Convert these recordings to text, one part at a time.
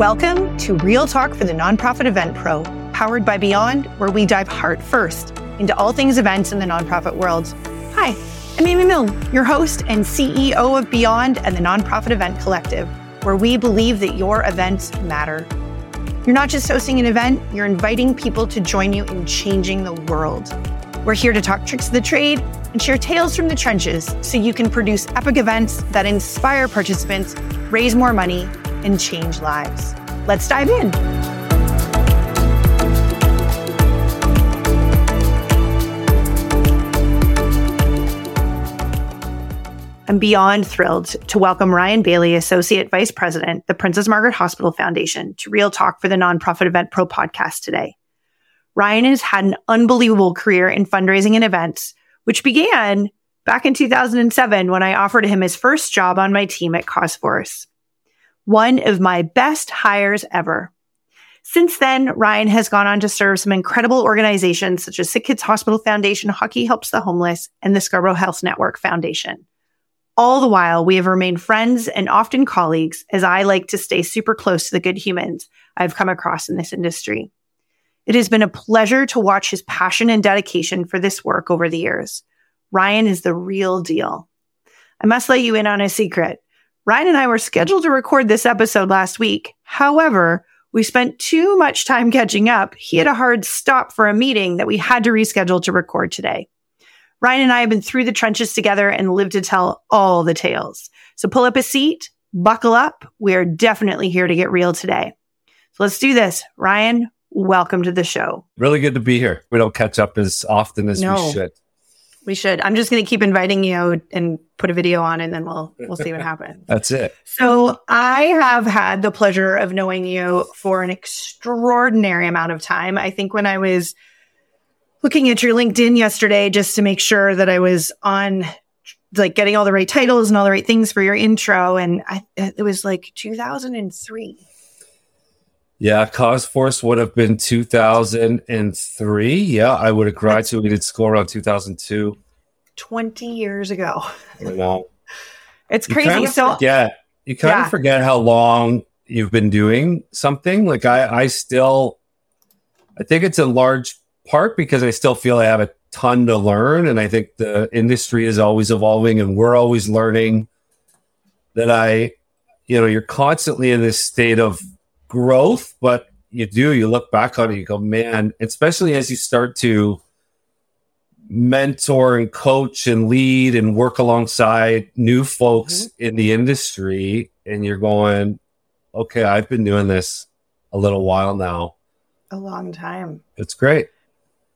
Welcome to Real Talk for the Nonprofit Event Pro, powered by Beyond, where we dive heart first into all things events in the nonprofit world. Hi, I'm Amy Milne, your host and CEO of Beyond and the Nonprofit Event Collective, where we believe that your events matter. You're not just hosting an event, you're inviting people to join you in changing the world. We're here to talk tricks of the trade and share tales from the trenches so you can produce epic events that inspire participants, raise more money, and change lives. Let's dive in. I'm beyond thrilled to welcome Ryan Baillie, Associate Vice President, the Princess Margaret Hospital Foundation, to Real Talk for the Nonprofit Event Pro podcast today. Ryan has had an unbelievable career in fundraising and events, which began back in 2007 when I offered him his first job on my team at CauseForce. One of my best hires ever. Since then, Ryan has gone on to serve some incredible organizations such as Sick Kids Hospital Foundation, Hockey Helps the Homeless, and the Scarborough Health Network Foundation. All the while, we have remained friends and often colleagues as I like to stay super close to the good humans I've come across in this industry. It has been a pleasure to watch his passion and dedication for this work over the years. Ryan is the real deal. I must let you in on a secret. Ryan and I were scheduled to record this episode last week. However, we spent too much time catching up. He had a hard stop for a meeting that we had to reschedule to record today. Ryan and I have been through the trenches together and lived to tell all the tales. So pull up a seat, buckle up. We are definitely here to get real today. So let's do this. Ryan, welcome to the show. Really good to be here. We don't catch up as often as No. we should. We should. I'm just going to keep inviting you and put a video on and then we'll we'll see what happens. That's it. So, I have had the pleasure of knowing you for an extraordinary amount of time. I think when I was looking at your LinkedIn yesterday just to make sure that I was on like getting all the right titles and all the right things for your intro and I it was like 2003. Yeah, CauseForce would have been 2003. Yeah, I would have graduated school around 2002. 20 years ago. It's You crazy. kinda So, forget. You kind Yeah. of forget how long you've been doing something. Like I, I still, I think it's a large part because I still feel I have a ton to learn, and I think the industry is always evolving, and we're always learning. That I, you know, you're constantly in this state of growth, but you do you look back on it, you go, man, especially as you start to mentor and coach and lead and work alongside new folks mm-hmm. in the industry and you're going okay i've been doing this a little while now a long time. it's great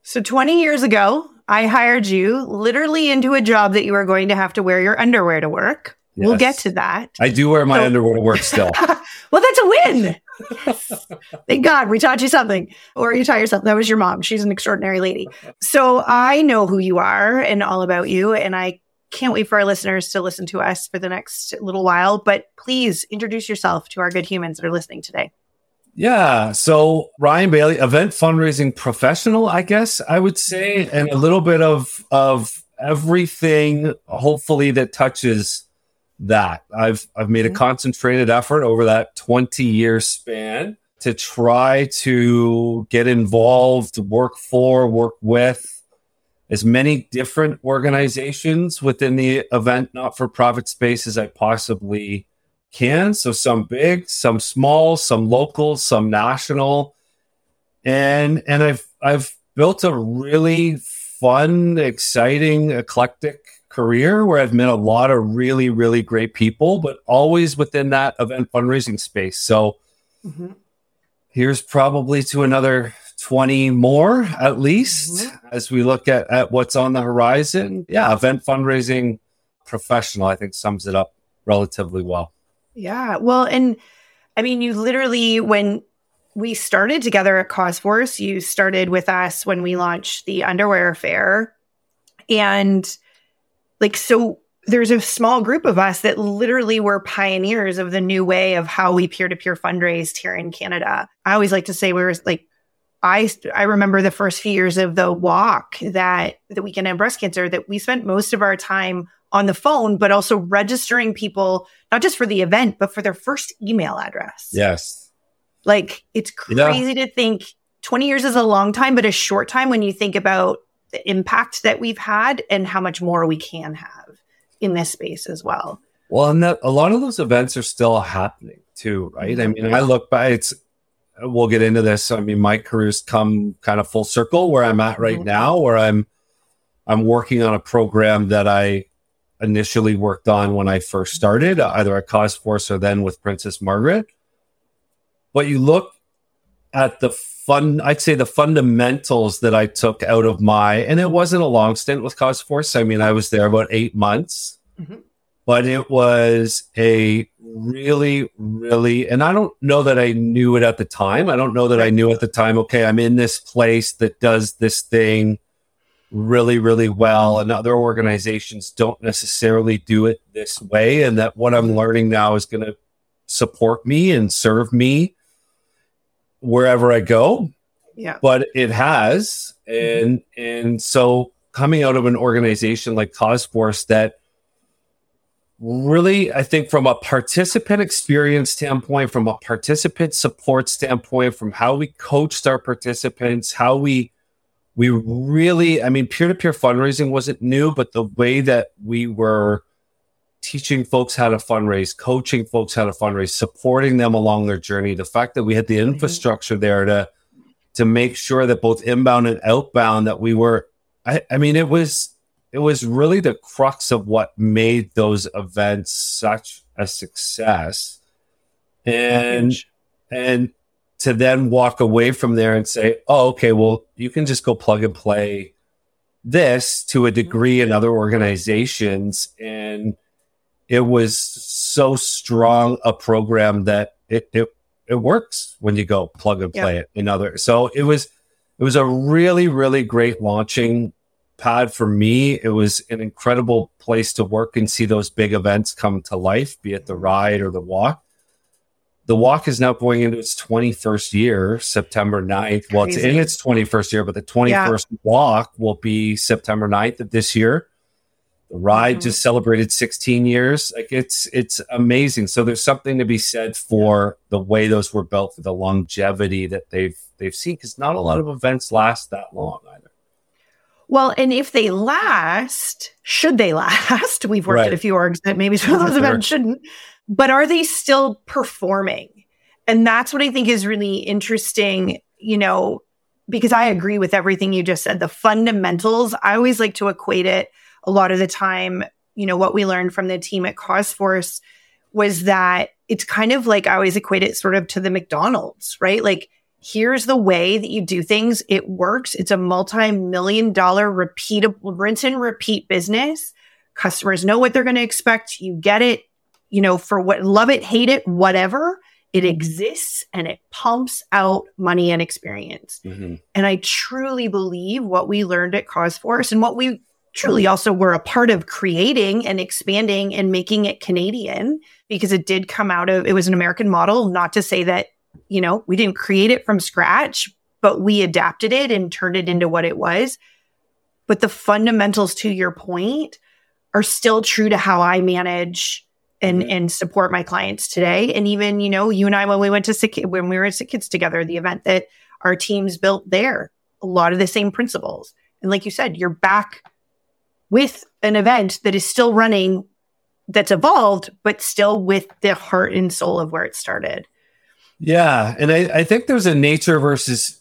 So 20 years ago, I hired you literally into a job that you were going to have to wear your underwear to work. We'll get to that. i do wear my So- underwear to work still well, that's a win. Yes. Thank God we taught you something. Or you taught yourself. That was your mom. She's an extraordinary lady. So I know who you are and all about you. And I can't wait for our listeners to listen to us for the next little while. But please introduce yourself to our good humans that are listening today. yeah so ryan baillie event fundraising professional i guess i would say and a little bit of of everything hopefully that touches that. I've i've made a Mhm. concentrated effort over that 20 year span to try to get involved work for work with as many different organizations within the event not for profit space as i possibly can. So some big some small some local some national. And and i've i've built a really fun exciting eclectic career where I've met a lot of really, really great people, but always within that event fundraising space. So mm-hmm. here's probably to another 20 more at least mm-hmm. as we look at, at what's on the horizon. Yeah, event fundraising professional, I think sums it up relatively well. Yeah. Well, and I mean, you literally, when we started together at CauseForce, you started with us when we launched the Underwear Affair. And like, so there's a small group of us that literally were pioneers of the new way of how we peer to peer fundraised here in Canada. I always like to say we were like, I, I remember the first few years of the walk that the weekend of breast cancer that we spent most of our time on the phone, but also registering people not just for the event, but for their first email address. Yes. Like it's crazy to think 20 years is a long time, but a short time when you think about the impact that we've had and how much more we can have in this space as well. Well, and that a lot of those events are still happening too, right? I mean, I look back, it's, we'll get into this. I mean, my career's come kind of full circle where I'm at right mm-hmm. now, where I'm, I'm working on a program that I initially worked on when I first started, either at CauseForce or then with Princess Margaret. But you look at the fun, I'd say the fundamentals that I took out of my, and it wasn't a long stint with CauseForce. I mean, I was there about eight months, mm-hmm. but it was a really, really, and I don't know that I knew it at the time. I don't know that I knew at the time, okay, I'm in this place that does this thing really, really well, and other organizations don't necessarily do it this way. And that what I'm learning now is going to support me and serve me wherever I go. Yeah. But it has. And mm-hmm. and so coming out of an organization like CauseForce that really, I think from a participant experience standpoint, from a participant support standpoint, from how we coached our participants, how we we really, I mean, peer to peer fundraising wasn't new, but the way that we were teaching folks how to fundraise, coaching folks how to fundraise, supporting them along their journey, the fact that we had the mm-hmm. infrastructure there to to make sure that both inbound and outbound that we were I, I mean it was it was really the crux of what made those events such a success. And and to then walk away from there and say, oh, okay, well, you can just go plug and play this to a degree in other organizations. And it was so strong a program that it, it, it works when you go plug and play it in other. So it was, it was a really, really great launching pad for me. It was an incredible place to work and see those big events come to life, be it the ride or the walk the walk is now going into its 21st year, September 9th. Well, Crazy. it's in its 21st year, but the 21st yeah. walk will be September 9th of this year. The ride mm-hmm. just celebrated 16 years. Like it's it's amazing. So there's something to be said for the way those were built, for the longevity that they've they've seen, because not a lot of events last that long either. Well, and if they last, should they last? We've worked right. at a few orgs that maybe some of those events shouldn't but are they still performing? And that's what I think is really interesting, you know, because I agree with everything you just said. The fundamentals, I always like to equate it a lot of the time, you know, what we learned from the team at CauseForce was that it's kind of like I always equate it sort of to the McDonald's, right? Like, here's the way that you do things. It works. It's a multi million dollar repeatable, rinse and repeat business. Customers know what they're going to expect. You get it you know, for what love it, hate it, whatever, it exists and it pumps out money and experience. Mm-hmm. And I truly believe what we learned at CauseForce and what we truly also were a part of creating and expanding and making it Canadian because it did come out of it was an American model, not to say that, you know, we didn't create it from scratch, but we adapted it and turned it into what it was. But the fundamentals to your point are still true to how I manage and mm-hmm. and support my clients today. And even you know, you and I when we went to Sick, when we were at Sick Kids together, the event that our teams built there, a lot of the same principles. And like you said, you're back with an event that is still running, that's evolved, but still with the heart and soul of where it started. Yeah, and I, I think there's a nature versus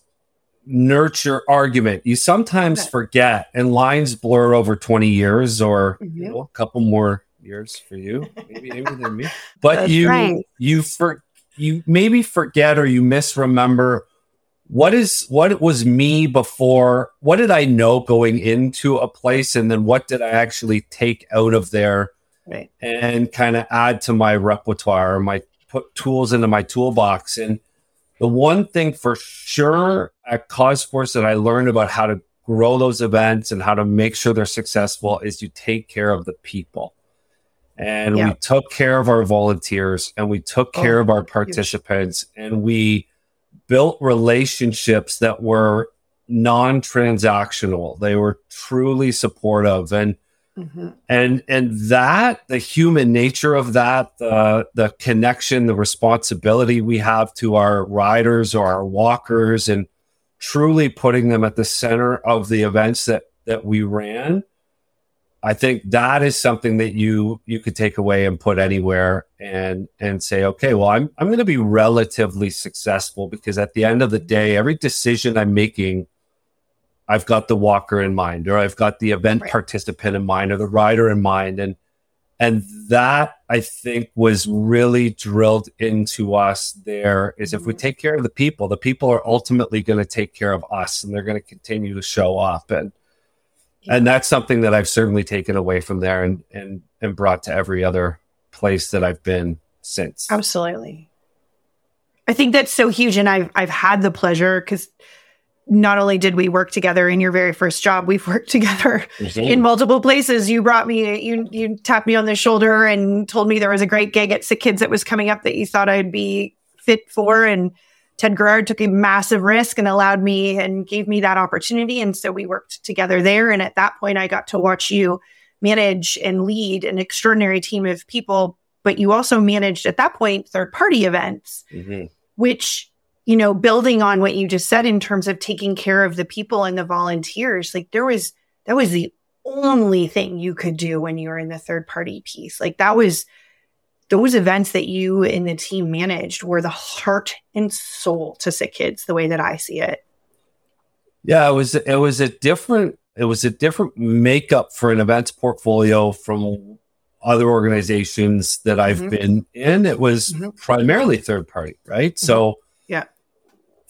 nurture argument. You sometimes forget, and lines blur over 20 years or mm-hmm. you know, a couple more years for you, maybe maybe than me. But That's you right. you for you maybe forget or you misremember what is what was me before what did i know going into a place and then what did i actually take out of there right. and kind of add to my repertoire my put tools into my toolbox and the one thing for sure at cause CauseForce that i learned about how to grow those events and how to make sure they're successful is you take care of the people and yeah. we took care of our volunteers and we took oh, care oh, of our participants huge. and we built relationships that were non-transactional they were truly supportive and Mm-hmm. And and that the human nature of that, the the connection, the responsibility we have to our riders or our walkers, and truly putting them at the center of the events that that we ran. I think that is something that you you could take away and put anywhere and and say, okay, well, I'm I'm going to be relatively successful because at the end of the day, every decision I'm making I've got the walker in mind, or I've got the event right. participant in mind, or the rider in mind, and and that I think was really drilled into us. There is if we mm-hmm. take care of the people, the people are ultimately going to take care of us, and they're going to continue to show up, and yeah. and that's something that I've certainly taken away from there, and and and brought to every other place that I've been since. Absolutely, I think that's so huge, and I've I've had the pleasure because not only did we work together in your very first job, we've worked together in multiple places. You brought me, you you tapped me on the shoulder and told me there was a great gig at Sick Kids that was coming up that you thought I'd be fit for. And Ted Garrard took a massive risk and allowed me and gave me that opportunity. And so we worked together there. And at that point, I got to watch you manage and lead an extraordinary team of people. But you also managed at that point third party events, mm-hmm. which you know, building on what you just said in terms of taking care of the people and the volunteers, like there was, that was the only thing you could do when you were in the third party piece. Like that was, those events that you and the team managed were the heart and soul to sick kids, the way that I see it. Yeah, it was, it was a different, it was a different makeup for an events portfolio from other organizations that I've mm-hmm. been in. It was mm-hmm. primarily third party, right? Mm-hmm. So,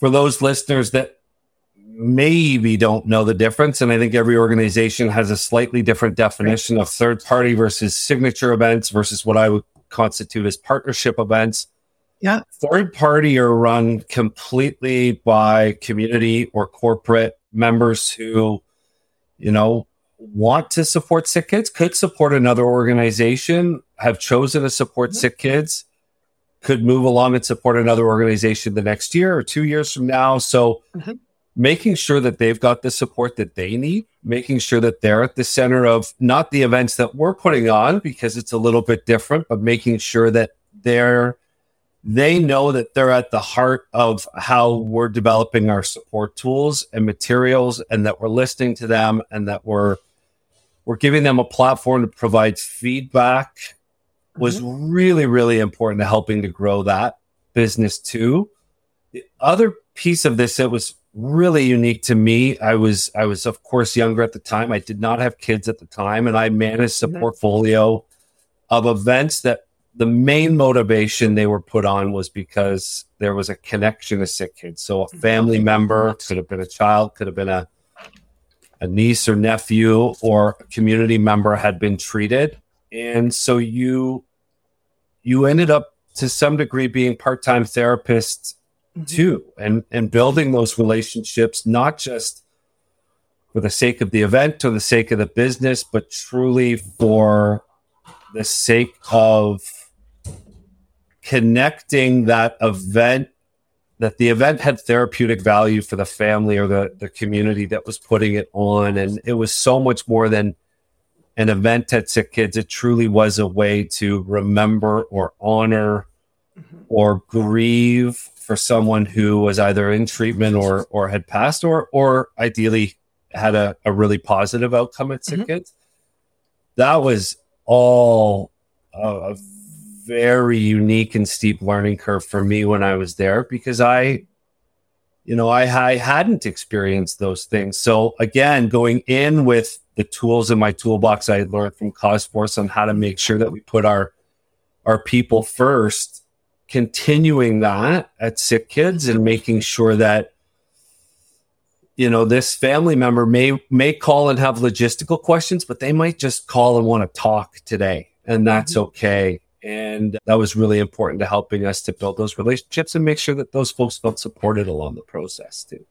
for those listeners that maybe don't know the difference, and I think every organization has a slightly different definition of third party versus signature events versus what I would constitute as partnership events. Yeah. Third party are run completely by community or corporate members who, you know, want to support sick kids, could support another organization, have chosen to support mm-hmm. sick kids, could move along and support another organization the next year or two years from now. So, mm-hmm. Making sure that they've got the support that they need, making sure that they're at the center of not the events that we're putting on because it's a little bit different, but making sure that they're they know that they're at the heart of how we're developing our support tools and materials and that we're listening to them and that we're we're giving them a platform to provide feedback was mm-hmm. really, really important to helping to grow that business too. The other piece of this that was really unique to me, I was, I was of course younger at the time. I did not have kids at the time and I managed a mm-hmm. portfolio of events that the main motivation they were put on was because there was a connection to sick kids. So a family mm-hmm. member could have been a child, could have been a, a niece or nephew or a community member had been treated and so you you ended up to some degree being part-time therapists mm-hmm. too and and building those relationships not just for the sake of the event or the sake of the business but truly for the sake of connecting that event that the event had therapeutic value for the family or the, the community that was putting it on and it was so much more than an event at Sick Kids, it truly was a way to remember or honor mm-hmm. or grieve for someone who was either in treatment or or had passed or or ideally had a, a really positive outcome at Sick mm-hmm. Kids. That was all a, a very unique and steep learning curve for me when I was there because I you know, I, I hadn't experienced those things. So again, going in with the tools in my toolbox I had learned from CauseForce on how to make sure that we put our our people first, continuing that at Sick Kids and making sure that you know this family member may may call and have logistical questions, but they might just call and want to talk today, and that's mm-hmm. okay. And that was really important to helping us to build those relationships and make sure that those folks felt supported along the process too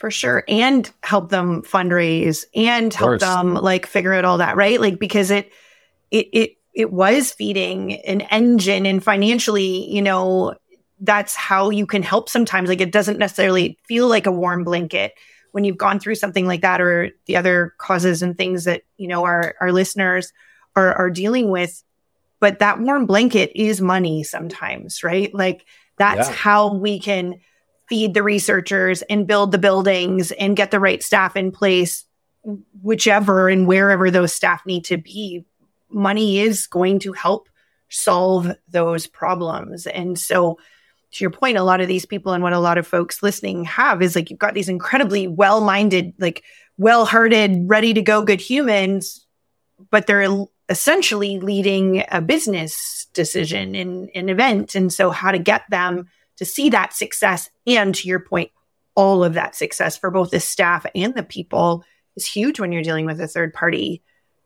for sure and help them fundraise and help them like figure out all that right like because it it it it was feeding an engine and financially you know that's how you can help sometimes like it doesn't necessarily feel like a warm blanket when you've gone through something like that or the other causes and things that, you know, our, our listeners are, are dealing with. But that warm blanket is money sometimes, right? Like that's yeah. how we can feed the researchers and build the buildings and get the right staff in place, whichever and wherever those staff need to be. Money is going to help solve those problems. And so, to your point, a lot of these people and what a lot of folks listening have is like you've got these incredibly well minded, like well hearted, ready to go good humans, but they're essentially leading a business decision in an event. And so, how to get them to see that success and to your point, all of that success for both the staff and the people is huge when you're dealing with a third party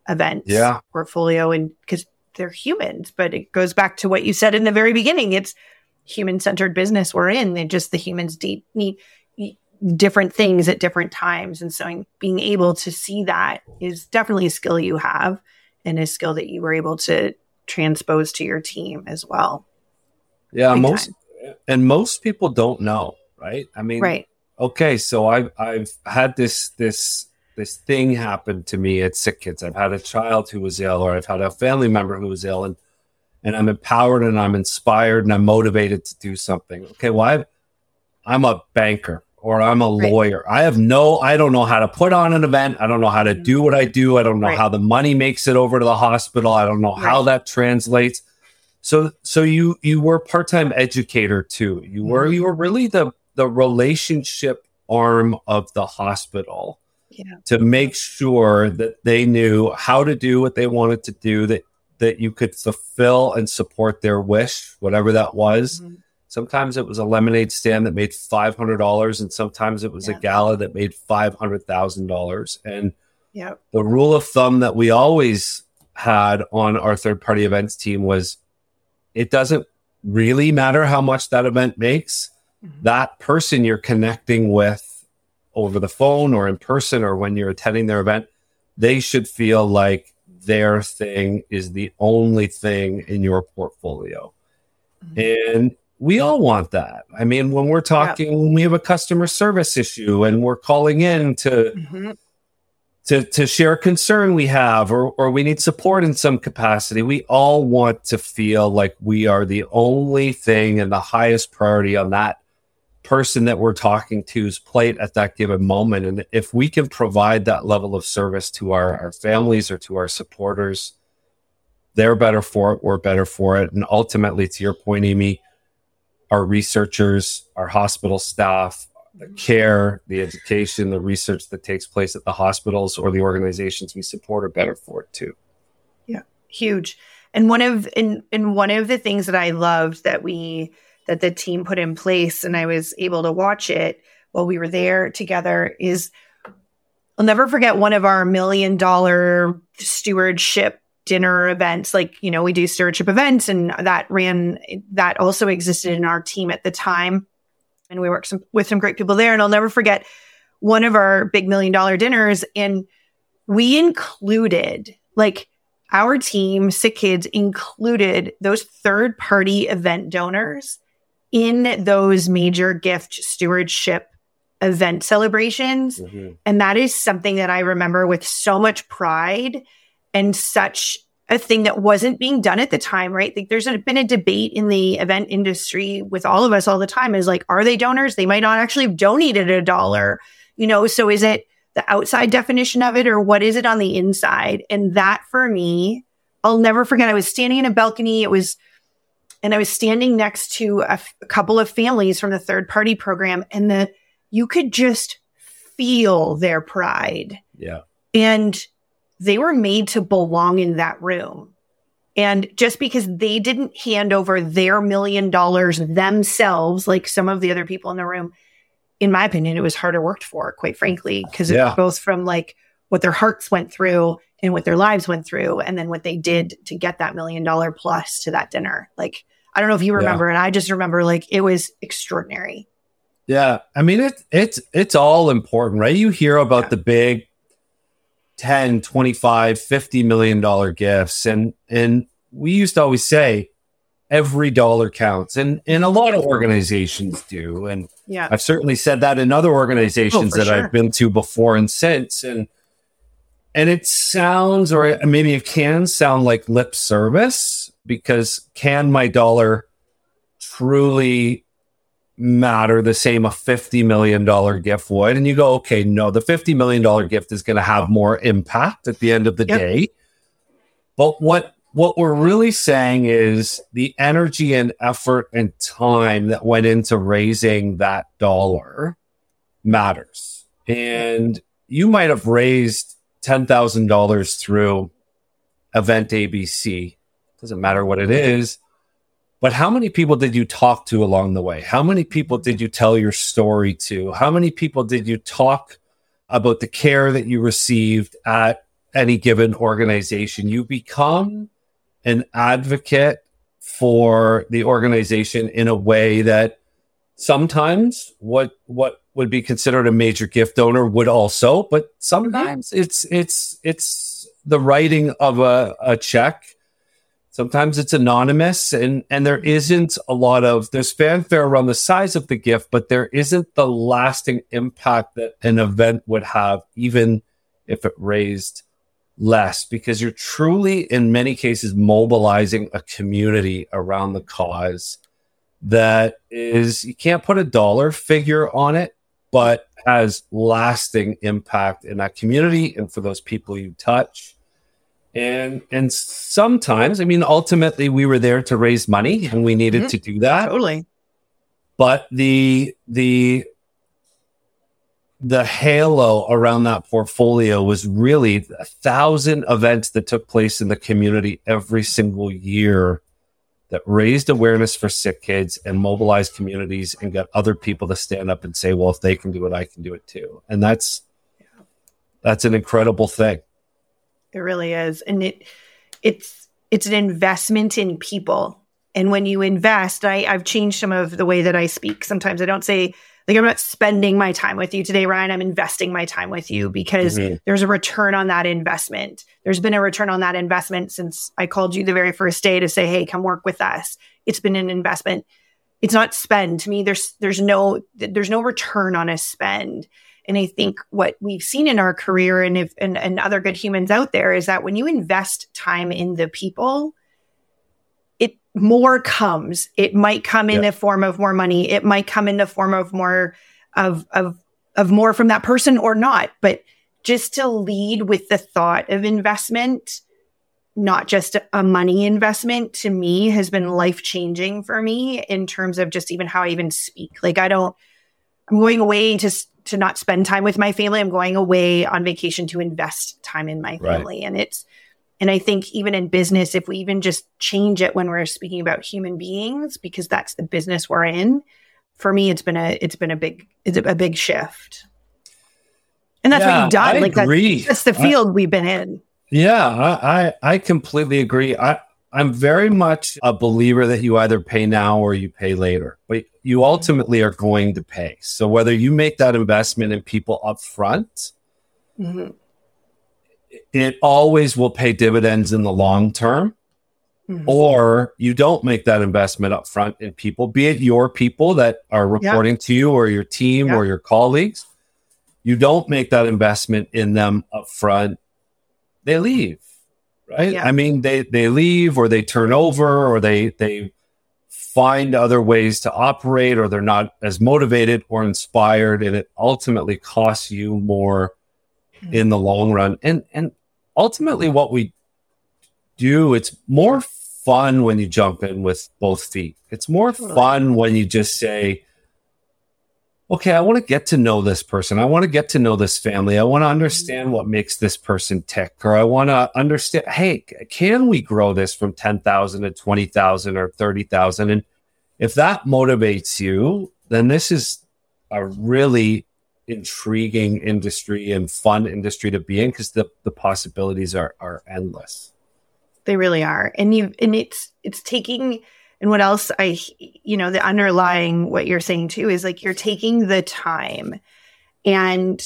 event yeah. portfolio. And because they're humans, but it goes back to what you said in the very beginning. It's human centered business we're in. They just the humans deep, need different things at different times. And so being able to see that is definitely a skill you have and a skill that you were able to transpose to your team as well. Yeah, Big most time. and most people don't know, right? I mean, right. Okay, so I've I've had this this this thing happened to me at Sick Kids. I've had a child who was ill, or I've had a family member who was ill, and and I'm empowered and I'm inspired and I'm motivated to do something. Okay, well, i am a banker or I'm a right. lawyer. I have no, I don't know how to put on an event. I don't know how to do what I do. I don't know right. how the money makes it over to the hospital. I don't know right. how that translates. So, so you you were part time educator too. You were mm-hmm. you were really the the relationship arm of the hospital yeah. to make sure that they knew how to do what they wanted to do. That that you could fulfill and support their wish, whatever that was. Mm-hmm. Sometimes it was a lemonade stand that made five hundred dollars, and sometimes it was yeah. a gala that made five hundred thousand dollars. And yep. the rule of thumb that we always had on our third party events team was it doesn't really matter how much that event makes. Mm-hmm. That person you're connecting with over the phone or in person or when you're attending their event, they should feel like their thing is the only thing in your portfolio. Mm-hmm. And we all want that. I mean, when we're talking, yeah. when we have a customer service issue and we're calling in to mm-hmm. to to share a concern we have, or or we need support in some capacity, we all want to feel like we are the only thing and the highest priority on that person that we're talking to's plate at that given moment. And if we can provide that level of service to our, our families or to our supporters, they're better for it, we're better for it. And ultimately, to your point, Amy, our researchers, our hospital staff, the care, the education, the research that takes place at the hospitals or the organizations we support are better for it too. Yeah, huge. And one of and and one of the things that I loved that we that the team put in place and I was able to watch it while we were there together is I'll never forget one of our million dollar stewardship dinner events. Like you know we do stewardship events and that ran that also existed in our team at the time. And we worked some, with some great people there. And I'll never forget one of our big million dollar dinners. And we included like our team sick kids included those third party event donors in those major gift stewardship event celebrations. Mm-hmm. And that is something that I remember with so much pride and such a thing that wasn't being done at the time, right? Like there's been a debate in the event industry with all of us all the time is like, are they donors? They might not actually have donated a dollar, you know? So is it the outside definition of it or what is it on the inside? And that for me, I'll never forget. I was standing in a balcony. It was and I was standing next to a, f- a couple of families from the third party program, and the you could just feel their pride. Yeah. And they were made to belong in that room. And just because they didn't hand over their million dollars themselves, like some of the other people in the room, in my opinion, it was harder worked for, quite frankly, because yeah. it's both from like what their hearts went through and what their lives went through, and then what they did to get that million dollar plus to that dinner. Like I don't know if you remember yeah. it. I just remember like it was extraordinary. Yeah. I mean, it's it's, it's all important, right? You hear about yeah. the big 10, 25, 50 million dollar gifts. And, and we used to always say, every dollar counts. And and a lot of organizations do. And yeah. I've certainly said that in other organizations oh, that sure. I've been to before and since. And and it sounds or maybe it can sound like lip service because can my dollar truly matter the same a $50 million gift would? And you go, okay, no, the $50 million gift is going to have more impact at the end of the yep. day. But what what we're really saying is the energy and effort and time that went into raising that dollar matters. And you might have raised $10,000 through event ABC. Doesn't matter what it is. But how many people did you talk to along the way? How many people did you tell your story to? How many people did you talk about the care that you received at any given organization? You become an advocate for the organization in a way that sometimes what what would be considered a major gift donor would also, but sometimes mm-hmm. it's it's it's the writing of a, a check. Sometimes it's anonymous and and there mm-hmm. isn't a lot of there's fanfare around the size of the gift, but there isn't the lasting impact that an event would have, even if it raised less because you're truly in many cases mobilizing a community around the cause that is you can't put a dollar figure on it but has lasting impact in that community and for those people you touch and and sometimes i mean ultimately we were there to raise money and we needed mm-hmm. to do that totally but the the the halo around that portfolio was really a thousand events that took place in the community every single year that raised awareness for sick kids and mobilized communities and got other people to stand up and say, well, if they can do it, I can do it too. And that's, that's an incredible thing. It really is. And it, it's, it's an investment in people. And when you invest, I, I've changed some of the way that I speak. Sometimes I don't say, like I'm not spending my time with you today, Ryan. I'm investing my time with you because mm-hmm. there's a return on that investment. There's been a return on that investment since I called you the very first day to say, "Hey, come work with us." It's been an investment. It's not spend. To me, there's there's no there's no return on a spend. And I think what we've seen in our career and if and, and other good humans out there is that when you invest time in the people, it more comes. It might come in yeah. the form of more money. It might come in the form of more of of of more from that person or not. But just to lead with the thought of investment, not just a money investment, to me has been life changing for me in terms of just even how I even speak. Like I don't. I'm going away to to not spend time with my family. I'm going away on vacation to invest time in my family, right. and it's and I think even in business, if we even just change it when we're speaking about human beings, because that's the business we're in, for me, it's been a it's been a big it's a big shift. And that's yeah, what you've done. I like agree. That's, that's the field I, we've been in. Yeah, I, I I completely agree. I I'm very much a believer that you either pay now or you pay later, but you ultimately are going to pay. So whether you make that investment in people up front, mm-hmm it always will pay dividends in the long term. Mm-hmm. Or you don't make that investment up front in people, be it your people that are reporting to you or your team or your colleagues. You don't make that investment in them up front. They leave, right? Yeah. I mean, they, they leave or they turn over or they, they find other ways to operate or they're not as motivated or inspired. And it ultimately costs you more mm-hmm. in the long run. And and ultimately what we do, it's more fun when you jump in with both feet. It's more fun when you just say, okay, I want to get to know this person. I want to get to know this family. I want to understand what makes this person tick, or I want to understand, hey, can we grow this from 10,000 to 20,000 or 30,000? And if that motivates you, then this is a really intriguing industry and fun industry to be in because the, the possibilities are are endless. They really are. And you and it's it's taking and what else I you know, the underlying what you're saying too is like you're taking the time and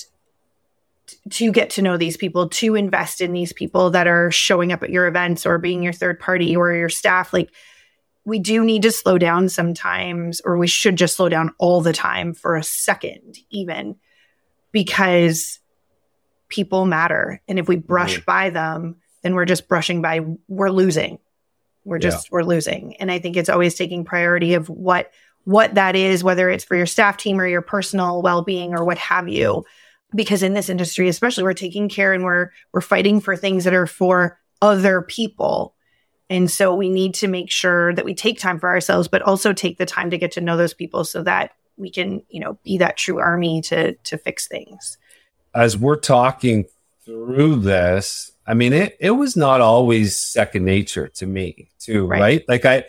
to get to know these people, to invest in these people that are showing up at your events or being your third party or your staff like we do need to slow down sometimes, or we should just slow down all the time for a second, even because people matter. And if we brush by them, then we're just brushing by, we're losing. We're just, yeah. we're losing. And I think it's always taking priority of what, what that is, whether it's for your staff team or your personal well being or what have you. Because in this industry, especially, we're taking care and we're, we're fighting for things that are for other people and so we need to make sure that we take time for ourselves, but also take the time to get to know those people so that we can, you know, be that true army to to fix things. As we're talking through this, I mean it it was not always second nature to me, too, right? right? Like I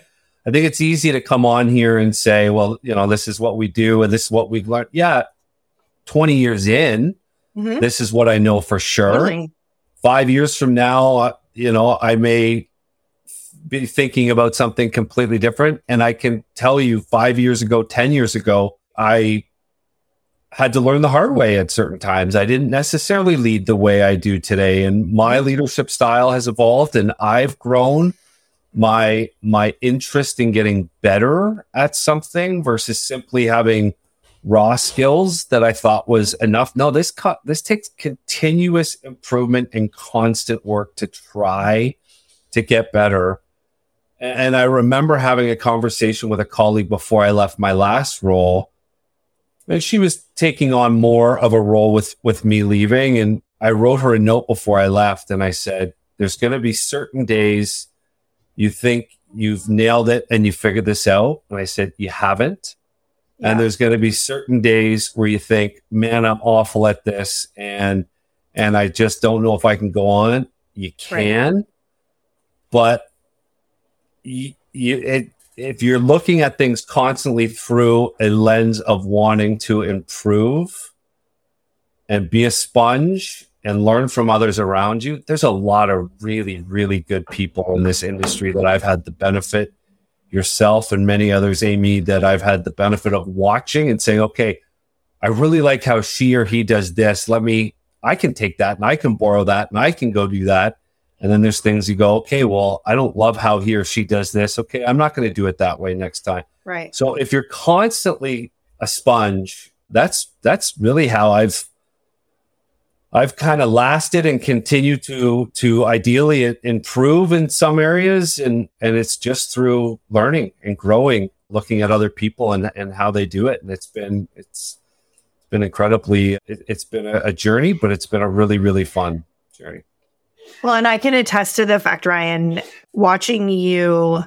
I think it's easy to come on here and say, well, you know, this is what we do and this is what we've learned. Yeah, 20 years in, mm-hmm. this is what I know for sure. Five years from now, uh, you know, I may be thinking about something completely different. And I can tell you five years ago, 10 years ago, I had to learn the hard way at certain times. I didn't necessarily lead the way I do today. And my mm-hmm. leadership style has evolved and I've grown my my interest in getting better at something versus simply having raw skills that I thought was enough. No, this cut this takes continuous improvement and constant work to try to get better. And I remember having a conversation with a colleague before I left my last role. And she was taking on more of a role with, with me leaving. And I wrote her a note before I left and I said, there's going to be certain days you think you've nailed it and you figured this out. And I said, you haven't. Yeah. And there's going to be certain days where you think, man, I'm awful at this. And, and I just don't know if I can go on. You can, right. but you, you it, if you're looking at things constantly through a lens of wanting to improve and be a sponge and learn from others around you, there's a lot of really, really good people in this industry that I've had the benefit, yourself and many others, Amy, that I've had the benefit of watching and saying, okay, I really like how she or he does this. Let me, I can take that and I can borrow that and I can go do that. And then there's things you go, okay, well, I don't love how he or she does this. Okay, I'm not going to do it that way next time. Right. So if you're constantly a sponge, that's that's really how I've I've kind of lasted and continue to to ideally improve in some areas, and and it's just through learning and growing, looking at other people and and how they do it, and it's been it's been incredibly it, has been a, a journey, but it's been a really really fun journey. Well, and I can attest to the fact, Ryan, watching you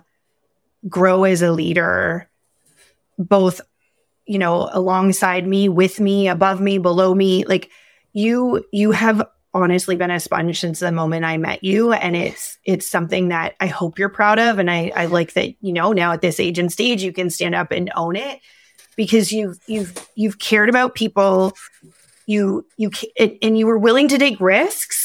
grow as a leader, both, you know, alongside me, with me, above me, below me, like you, you have honestly been a sponge since the moment I met you. And it's, it's something that I hope you're proud of. And I, I like that, you know, now at this age and stage, you can stand up and own it because you've, you've, you've cared about people. You, you, and you were willing to take risks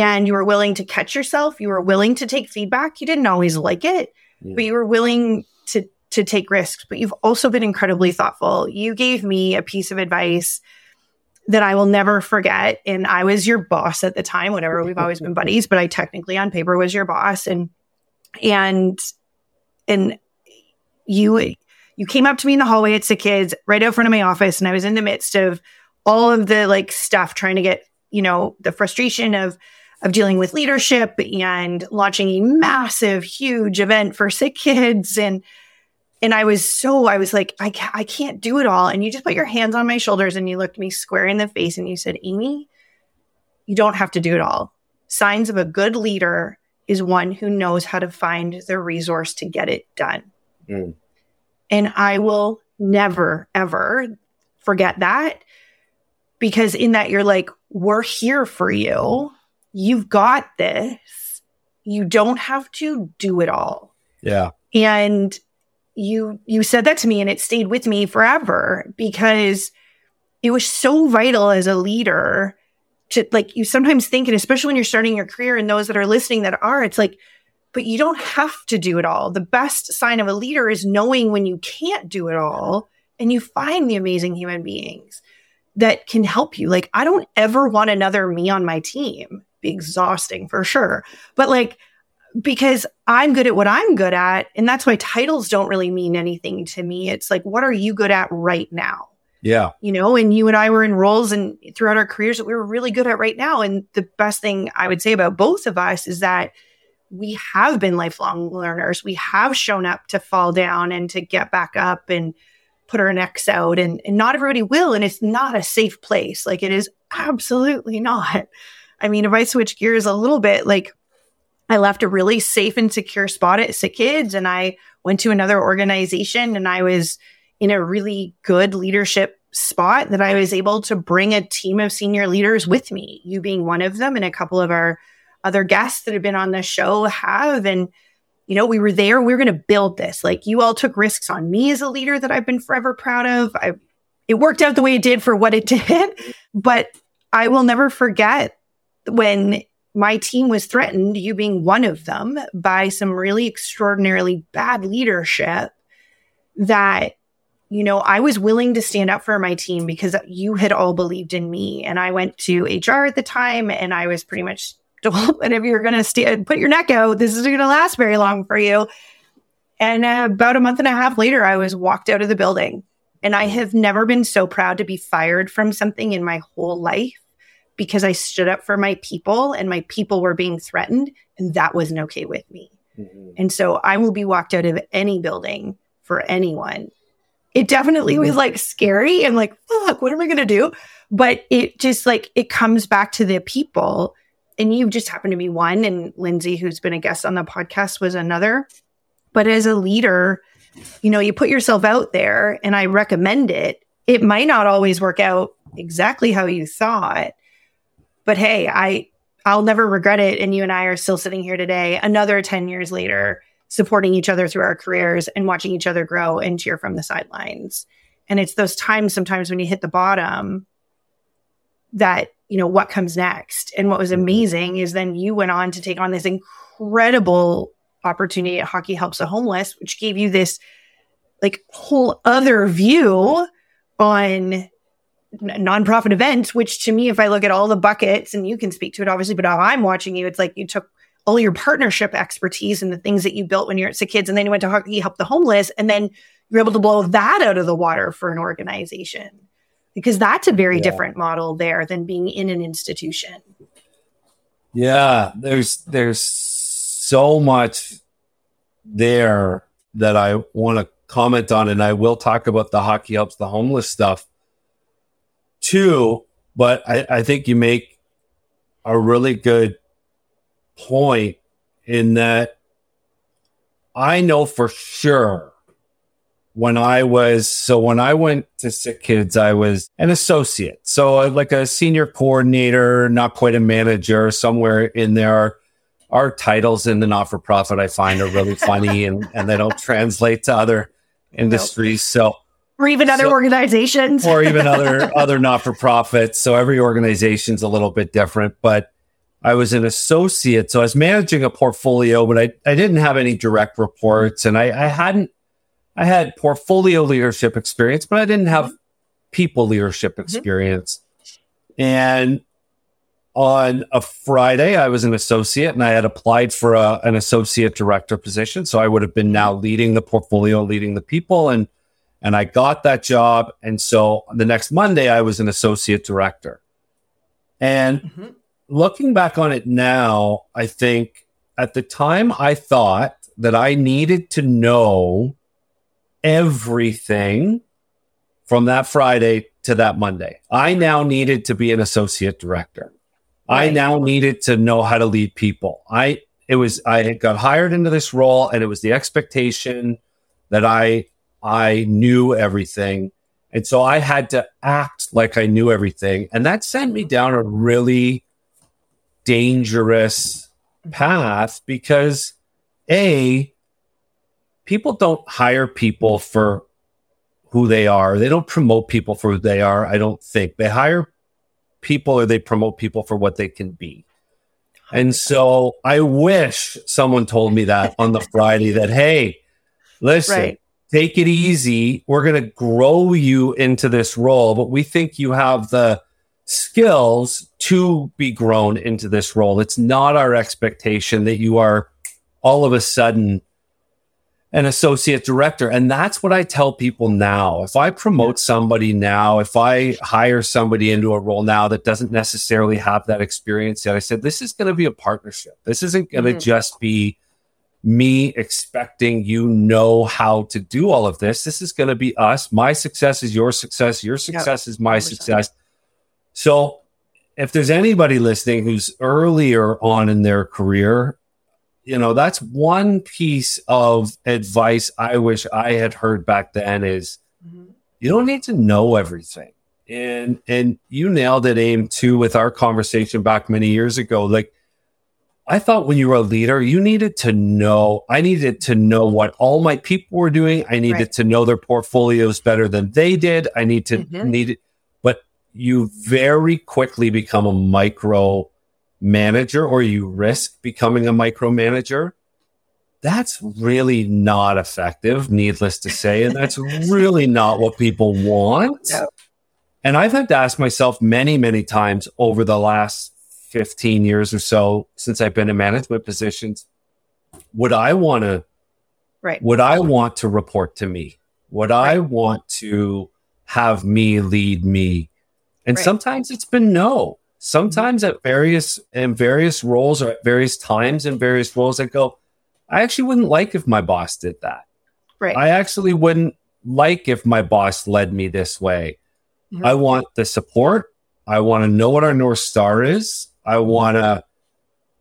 and you were willing to catch yourself. You were willing to take feedback. You didn't always like it, yeah. but you were willing to to take risks. But you've also been incredibly thoughtful. You gave me a piece of advice that I will never forget. And I was your boss at the time, whatever. We've always been buddies, but I technically on paper was your boss. And and and you you came up to me in the hallway at Sick Kids right out front of my office, and I was in the midst of all of the like stuff trying to get you know, the frustration of of dealing with leadership and launching a massive, huge event for sick kids and and I was so I was like I can't, I can't do it all and you just put your hands on my shoulders and you looked me square in the face and you said Amy you don't have to do it all signs of a good leader is one who knows how to find the resource to get it done mm. and I will never ever forget that because in that you're like we're here for you. You've got this. You don't have to do it all. Yeah. And you you said that to me and it stayed with me forever because it was so vital as a leader to like you sometimes think and especially when you're starting your career and those that are listening that are it's like but you don't have to do it all. The best sign of a leader is knowing when you can't do it all and you find the amazing human beings that can help you. Like, I don't ever want another me on my team. Be exhausting for sure. But like, because I'm good at what I'm good at. And that's why titles don't really mean anything to me. It's like, what are you good at right now? Yeah. You know, and you and I were in roles and throughout our careers that we were really good at right now. And the best thing I would say about both of us is that we have been lifelong learners. We have shown up to fall down and to get back up and put our necks out. And, and not everybody will. And it's not a safe place. Like it is absolutely not. I mean, if I switch gears a little bit, like I left a really safe and secure spot at SickKids and I went to another organization and I was in a really good leadership spot that I was able to bring a team of senior leaders with me, you being one of them and a couple of our other guests that have been on the show have. And, you know, we were there, we were going to build this. Like you all took risks on me as a leader that I've been forever proud of. I, it worked out the way it did for what it did, but I will never forget when my team was threatened, you being one of them, by some really extraordinarily bad leadership that, you know, I was willing to stand up for my team because you had all believed in me. And I went to HR at the time and I was pretty much told that if you're going to stand, put your neck out, this isn't going to last very long for you. And uh, about a month and a half later, I was walked out of the building. And I have never been so proud to be fired from something in my whole life because I stood up for my people and my people were being threatened and that wasn't okay with me. Mm-hmm. And so I will be walked out of any building for anyone. It definitely was like scary and like, fuck, what am I going to do? But it just like, it comes back to the people. And you just happen to be one. And Lindsay, who's been a guest on the podcast, was another. But as a leader, you know, you put yourself out there and I recommend it. It might not always work out exactly how you thought, but hey, I I'll never regret it. And you and I are still sitting here today, another 10 years later, supporting each other through our careers and watching each other grow and cheer from the sidelines. And it's those times sometimes when you hit the bottom that, you know, what comes next. And what was mm-hmm. amazing is then you went on to take on this incredible opportunity at Hockey Helps the Homeless, which gave you this like whole other view on nonprofit events, which to me, if I look at all the buckets, and you can speak to it obviously, but how I'm watching you, it's like you took all your partnership expertise and the things that you built when you're at the SickKids, and then you went to Hockey Help the Homeless, and then you're able to blow that out of the water for an organization because that's a very yeah. different model there than being in an institution. Yeah, there's there's so much there that I want to comment on, and I will talk about the Hockey Helps the Homeless stuff too, but I, I think you make a really good point in that I know for sure when I was so when I went to Sick Kids, I was an associate, so uh, like a senior coordinator, not quite a manager, somewhere in there. Our titles in the not for profit I find are really funny and, and they don't translate to other industries. So or even other so, organizations or even other other not-for-profits so every organization's a little bit different but i was an associate so i was managing a portfolio but i, I didn't have any direct reports and I, I hadn't i had portfolio leadership experience but i didn't have people leadership mm-hmm. experience mm-hmm. and on a friday i was an associate and i had applied for a, an associate director position so i would have been now leading the portfolio leading the people and and I got that job. And so the next Monday, I was an associate director. And mm-hmm. looking back on it now, I think at the time I thought that I needed to know everything from that Friday to that Monday. I now needed to be an associate director. Right. I now needed to know how to lead people. I it was I got hired into this role and it was the expectation that I I knew everything. And so I had to act like I knew everything. And that sent me down a really dangerous path because A, people don't hire people for who they are. They don't promote people for who they are, I don't think. They hire people or they promote people for what they can be. And so I wish someone told me that on the Friday that, hey, listen, right take it easy. We're going to grow you into this role, but we think you have the skills to be grown into this role. It's not our expectation that you are all of a sudden an associate director. And that's what I tell people now. If I promote somebody now, if I hire somebody into a role now that doesn't necessarily have that experience yet, I said, this is going to be a partnership. This isn't going to mm-hmm. just be me expecting you know how to do all of this. This is going to be us. My success is your success. Your success yep. is my 100%. success. So if there's anybody listening who's earlier on in their career you know, that's one piece of advice I wish I had heard back then is mm-hmm. you don't need to know everything. And and you nailed it, aim too, with our conversation back many years ago. Like I thought when you were a leader, you needed to know, I needed to know what all my people were doing. I needed right. to know their portfolios better than they did. I need to mm-hmm. need it. But you very quickly become a micro manager or you risk becoming a micromanager, that's really not effective, needless to say. And that's really not what people want. Yep. And I've had to ask myself many, many times over the last 15 years or so since I've been in management positions, would I want to right. would I want to report to me? Would right. I want to have me lead me? And right. sometimes it's been no sometimes at various in various roles or at various times in various roles, I go, I actually wouldn't like if my boss did that. Right. I actually wouldn't like if my boss led me this way. Mm-hmm. I want the support. I want to know what our North Star is. I want to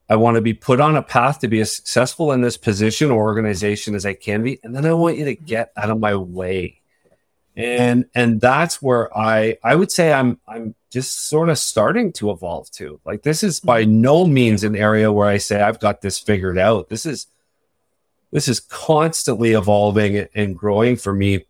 I want to be put on a path to be as successful in this position or organization as I can be. And then I want you to get out of my way. And and that's where I I would say I'm I'm just sort of starting to evolve to. Like this is by mm-hmm. no means an area where I say I've got this figured out. This is this is constantly evolving and growing for me.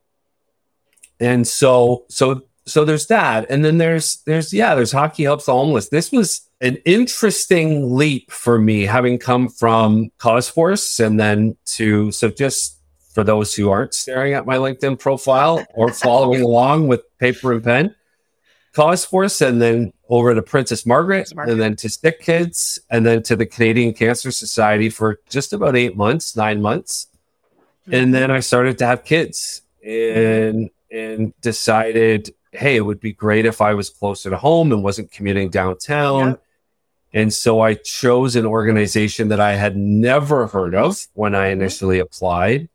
And so so so there's that. And then there's there's yeah, there's hockey helps the homeless. This was an interesting leap for me having come from CauseForce and then to so just for those who aren't staring at my LinkedIn profile or following along with paper and pen CauseForce and then over to Princess Margaret, Margaret, and then to SickKids and then to the Canadian Cancer Society for just about eight months, nine months. Mm-hmm. And then I started to have kids and and decided, hey, it would be great if I was closer to home and wasn't commuting downtown. Yep. And so I chose an organization that I had never heard of when I mm-hmm. initially applied.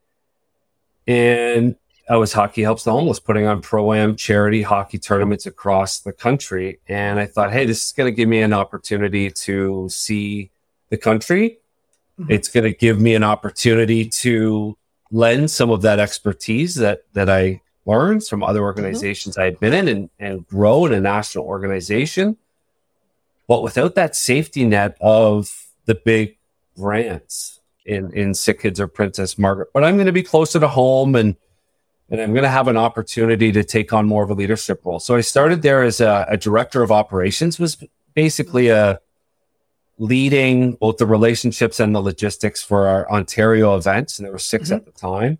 And I was Hockey Helps the Homeless, putting on pro am charity hockey tournaments across the country. And I thought, hey, this is going to give me an opportunity to see the country. Mm-hmm. It's going to give me an opportunity to lend some of that expertise that that I learned from other mm-hmm. organizations mm-hmm. I had been in and, and grow in a national organization. But without that safety net of the big brands in, in Sick Kids or Princess Margaret. But I'm going to be closer to home and and I'm going to have an opportunity to take on more of a leadership role. So I started there as a, a director of operations, was basically a leading both the relationships and the logistics for our Ontario events. And there were 6 mm-hmm. at the time.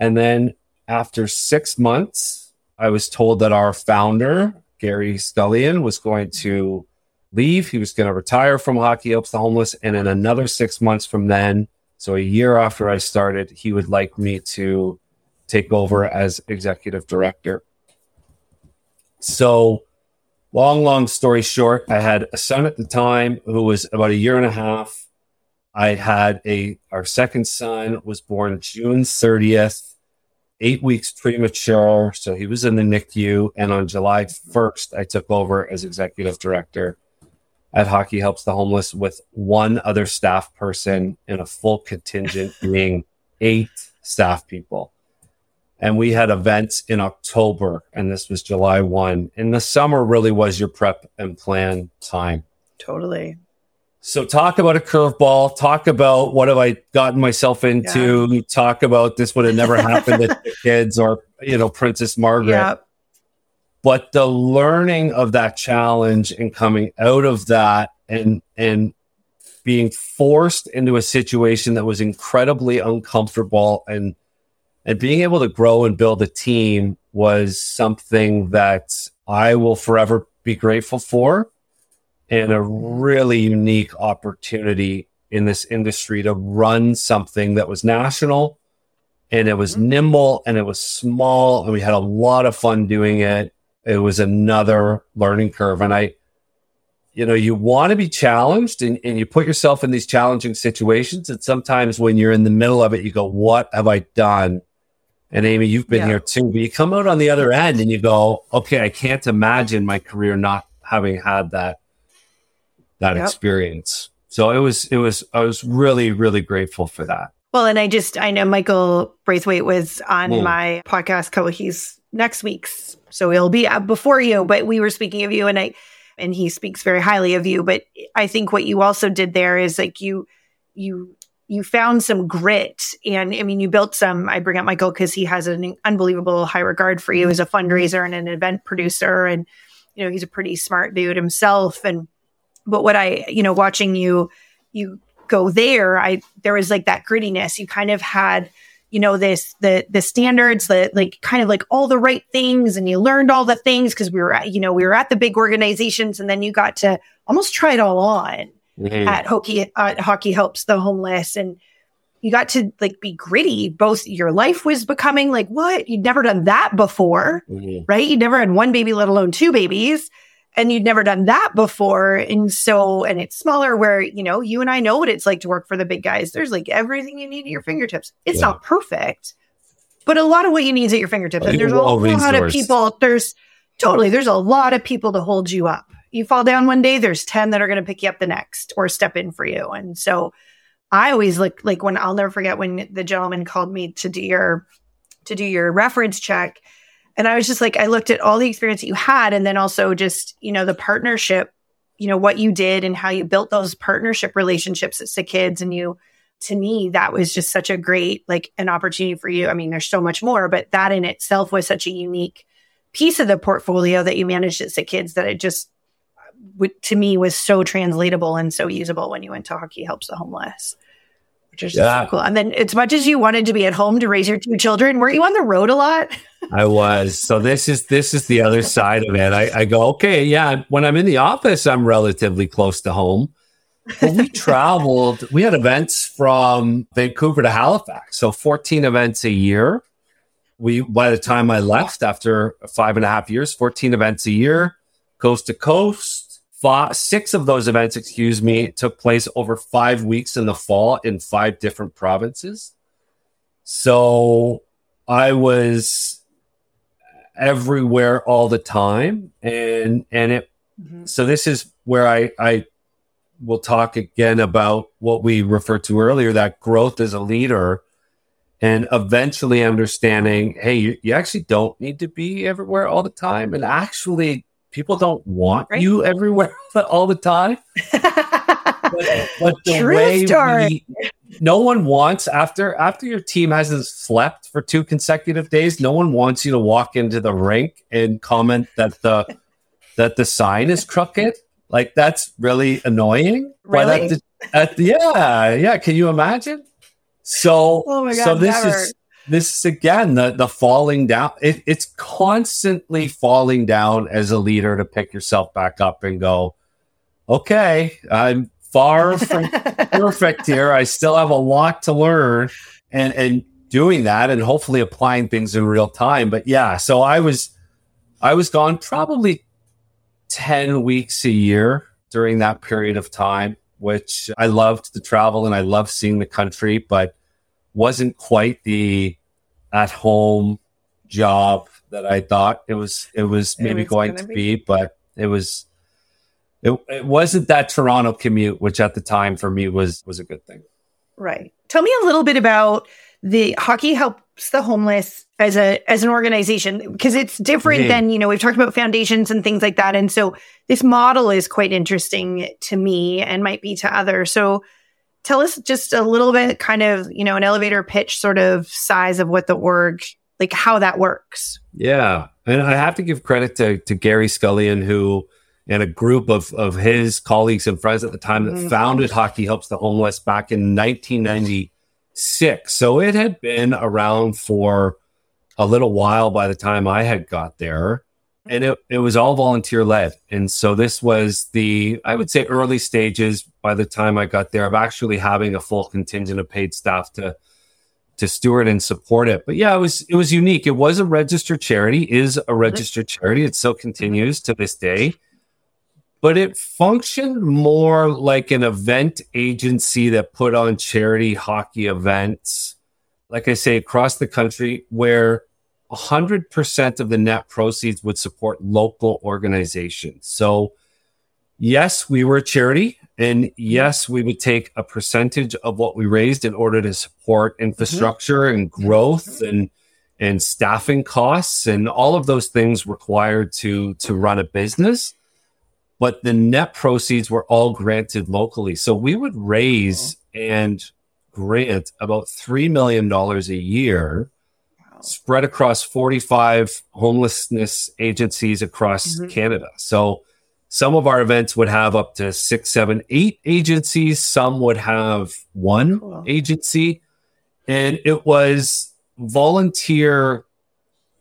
And then after six months, I was told that our founder, Gary Scullion, was going to leave. He was going to retire from Hockey Helps the Homeless. And in another six months from then, so a year after I started, he would like me to take over as executive director. So, long, long story short, I had a son at the time who was about a year and a half. I had a, our second son was born June 30th, eight weeks premature. So he was in the NICU. And on July 1st, I took over as executive director at Hockey Helps the Homeless with one other staff person and a full contingent being eight staff people and we had events in October, and this was July 1. And the summer really was your prep and plan time. Totally. So, talk about a curveball, talk about what have I gotten myself into, yeah. talk about this would have never happened to the kids or, you know, Princess Margaret. Yeah. But the learning of that challenge and coming out of that and, and, being forced into a situation that was incredibly uncomfortable and and being able to grow and build a team was something that I will forever be grateful for and a really unique opportunity in this industry to run something that was national and it was mm-hmm. nimble and it was small and we had a lot of fun doing it. It was another learning curve. And I, you know, you want to be challenged and, and you put yourself in these challenging situations. And sometimes when you're in the middle of it, you go, what have I done? And Amy, you've been yeah. here too, but you come out on the other end and you go, okay, I can't imagine my career not having had that, that yep. experience. So it was, it was, I was really, really grateful for that. Well, and I just, I know Michael Braithwaite was on mm. my podcast co. He's next week's, so he'll be before you, but we were speaking of you and I, and he speaks very highly of you. But I think what you also did there is like you, you, you found some grit and I mean, you built some, I bring up Michael because he has an unbelievable high regard for you as a fundraiser and an event producer. And, you know, he's a pretty smart dude himself. And, but what I, you know, watching you, you go there, I there was like that grittiness. You kind of had, you know, this the the standards, that like kind of like all the right things, and you learned all the things because we were at, you know, we were at the big organizations, and then you got to almost try it all on mm-hmm. at hockey at hockey helps the homeless and you got to like be gritty. Both your life was becoming like what you'd never done that before, mm-hmm. right? You never had one baby, let alone two babies and you'd never done that before. And so, and it's smaller where, you know, you and I know what it's like to work for the big guys. There's like everything you need at your fingertips. It's yeah. not perfect, but a lot of what you need is at your fingertips. And there's a lot of people, there's totally, there's a lot of people to hold you up. You fall down one day, there's 10 that are going to pick you up the next or step in for you. And so I always look like when I'll never forget when the gentleman called me to do your, to do your reference check and I was just like, I looked at all the experience that you had and then also just, you know, the partnership, you know, what you did and how you built those partnership relationships at Sick Kids. And you, to me, that was just such a great, like, an opportunity for you. I mean, there's so much more, but that in itself was such a unique piece of the portfolio that you managed at Sick Kids that it just, to me, was so translatable and so usable when you went to Hockey Helps the Homeless which is yeah. so cool. And then, as much as you wanted to be at home to raise your two children, weren't you on the road a lot? I was. So this is this is the other side of it. I, I, go, okay, yeah. When I'm in the office, I'm relatively close to home. But we traveled. We had events from Vancouver to Halifax, so 14 events a year. We by the time I left after five and a half years, 14 events a year, coast to coast five, six of those events, excuse me, took place over five weeks in the fall in five different provinces. So I was everywhere all the time, and and it. Mm-hmm. So this is where I I will talk again about what we referred to earlier that growth as a leader and eventually understanding hey you, you, actually don't need to be everywhere all the time and actually people don't want right. you everywhere all the time. but, but, the True way story. We, no one wants after after your team hasn't slept for two consecutive days. No one wants you to walk into the rink and comment that the that the sign is crooked. Like that's really annoying. Really? But at the, at the, yeah, yeah. Can you imagine? So, oh God, so this never. is this is again the the falling down. It, it's constantly falling down as a leader to pick yourself back up and go, okay, I'm far from perfect here. I still have a lot to learn, and and doing that, and hopefully applying things in real time. But yeah, so I was I was gone probably ten weeks a year during that period of time, which I loved to travel and I loved seeing the country, but wasn't quite the at home job that I thought it was it was maybe it was going to be. be, but it was it, it wasn't that Toronto commute, which at the time for me was was a good thing. Right. Tell me a little bit about the hockey helps the homeless as a as an organization because it's different than you know we've talked about foundations and things like that and so this model is quite interesting to me and might be to others so tell us just a little bit kind of, you know, an elevator pitch sort of size of what the org, like how that works. Yeah. And I have to give credit to, to Gary Scullion, who, and a group of, of his colleagues and friends at the time that mm-hmm. founded Hockey Helps the Homeless back in 1996. So it had been around for a little while by the time I had got there. and it, it was all volunteer led. And so this was the, I would say, early stages by the time I got there of actually having a full contingent of paid staff to to steward and support it. But yeah, it was it was unique. It was a registered charity, is a registered charity. It still continues to this day. But it functioned more like an event agency that put on charity hockey events, like I say, across the country, where 100% of the net proceeds would support local organizations. So, yes, we were a charity. And yes, we would take a percentage of what we raised in order to support mm-hmm. infrastructure mm-hmm. and growth and and staffing costs and all of those things required to to run a business. But the net proceeds were all granted locally. So we would raise and grant about $3 million a year spread across 45 homelessness agencies across mm-hmm. Canada. So some of our events would have up to six, seven, eight agencies. Some would have one cool. agency. And it was volunteer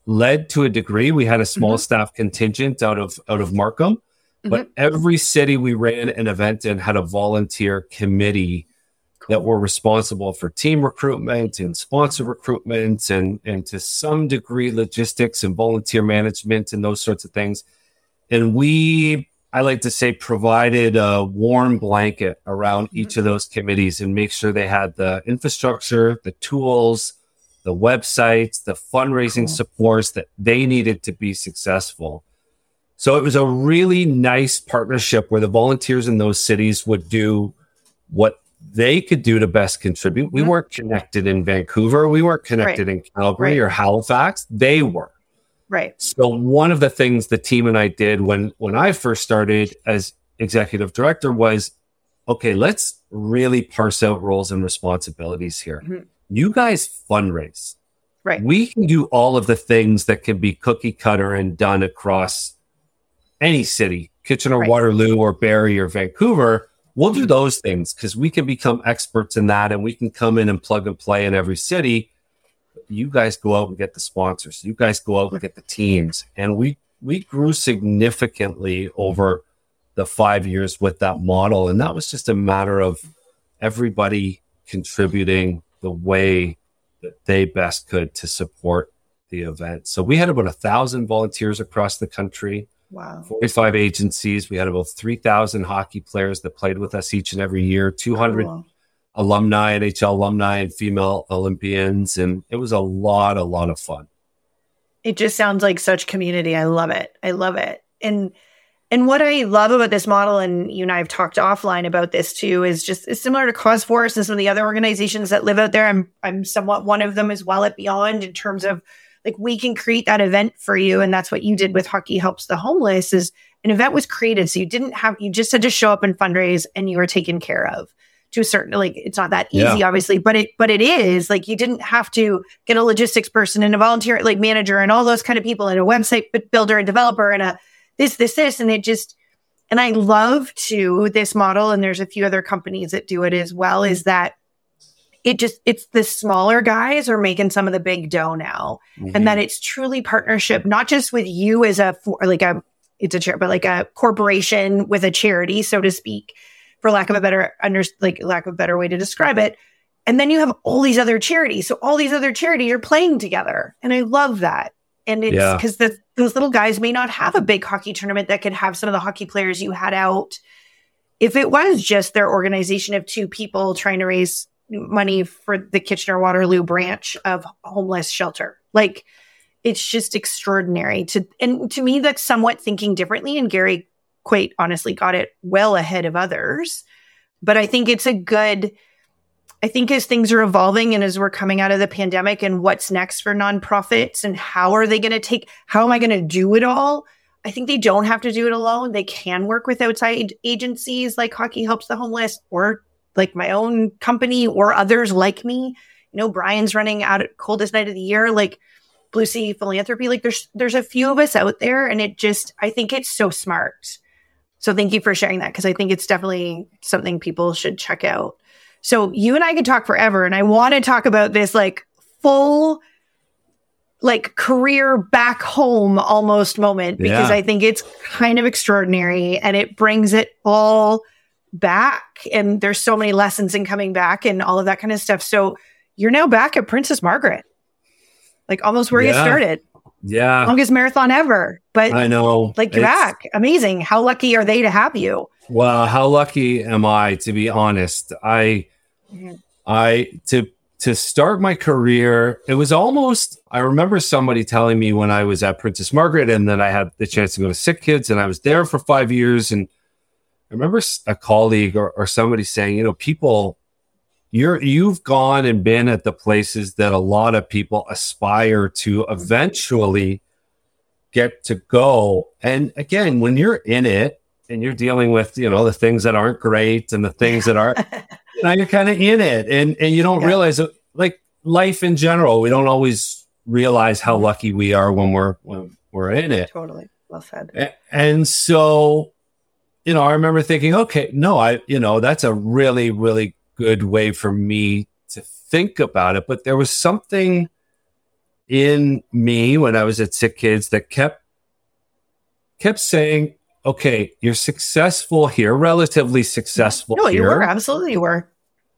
led to a degree. We had a small mm-hmm. staff contingent out of out of Markham, mm-hmm. but every city we ran an event in had a volunteer committee cool. that were responsible for team recruitment and sponsor recruitment and and to some degree logistics and volunteer management and those sorts of things. And we I like to say provided a warm blanket around mm-hmm. each of those committees and make sure they had the infrastructure, the tools, the websites, the fundraising cool. supports that they needed to be successful. So it was a really nice partnership where the volunteers in those cities would do what they could do to best contribute. We mm-hmm. weren't connected in Vancouver. We weren't connected right. in Calgary right. or Halifax. They were. Right. So one of the things the team and I did when when I first started as executive director was okay, let's really parse out roles and responsibilities here. Mm-hmm. You guys fundraise. Right. We can do all of the things that can be cookie cutter and done across any city, Kitchener, right. Waterloo, or Barrie or Vancouver. We'll do those things because we can become experts in that and we can come in and plug and play in every city you guys go out and get the sponsors. You guys go out and get the teams. And we we grew significantly over the five years with that model. And that was just a matter of everybody contributing the way that they best could to support the event. So we had about a thousand volunteers across the country. Wow. 45 agencies. We had about 3,000 hockey players that played with us each and every year, 200 cool alumni, NHL alumni, and female Olympians. And it was a lot, a lot of fun. It just sounds like such community. I love it. I love it. And and what I love about this model, and you and I have talked offline about this too, is just it's similar to CauseForce and some of the other organizations that live out there. I'm I'm somewhat one of them as well at Beyond in terms of like we can create that event for you, and that's what you did with Hockey Helps the Homeless. Is an event was created, so you didn't have you just had to show up and fundraise, and you were taken care of to a certain like it's not that easy yeah. obviously but it but it is like you didn't have to get a logistics person and a volunteer like manager and all those kind of people and a website builder and developer and a this this this and it just and I love to this model and there's a few other companies that do it as well is that it just it's the smaller guys are making some of the big dough now mm-hmm. and that it's truly partnership not just with you as a for like a it's a chair but like a corporation with a charity so to speak for lack of a better under like lack of a better way to describe it. And then you have all these other charities. So all these other charities are playing together. And I love that. And it's because yeah. those little guys may not have a big hockey tournament that could have some of the hockey players you had out. If it was just their organization of two people trying to raise money for the Kitchener Waterloo branch of homeless shelter, like it's just extraordinary to, and to me, that's somewhat thinking differently. And Gary quite honestly got it well ahead of others. But I think it's a good, I think as things are evolving and as we're coming out of the pandemic and what's next for nonprofits and how are they going to take, how am I going to do it all? I think they don't have to do it alone. They can work with outside agencies like Hockey Helps the Homeless or like my own company or others like me. You know, Brian's running out at coldest night of the year. Like, Blue Sea Philanthropy. Like there's there's a few of us out there, and it just I think it's so smart so thank you for sharing that because I think it's definitely something people should check out. So you and I could talk forever and I want to talk about this like full like career back home almost moment because Yeah. I think it's kind of extraordinary and it brings it all back. And there's so many lessons in coming back and all of that kind of stuff. So you're now back at Princess Margaret, like almost where you started, Yeah, longest marathon ever. But I know. like you're back, amazing. How lucky are they to have you? Well, how lucky am I to be honest? I Mhm. I to to start my career, it was almost I remember somebody telling me when I was at Princess Margaret and then I had the chance to go to Sick Kids and I was there for 5 years and I remember a colleague or, or somebody saying, you know, people you're you've gone and been at the places that a lot of people aspire to eventually get to go. And again, when you're in it and you're dealing with, you know, the things that aren't great and the things that are now you're kind of in it and and you don't Yeah. realize it like life in general, we don't always realize how lucky we are when we're when we're in it. Totally. Well said. A- And so, you know, I remember thinking, okay, no, I, you know, that's a really, really good way for me to think about it. But there was something in me when I was at Sick Kids that kept kept saying, okay, you're successful here, relatively successful here. No, you were. Absolutely you were.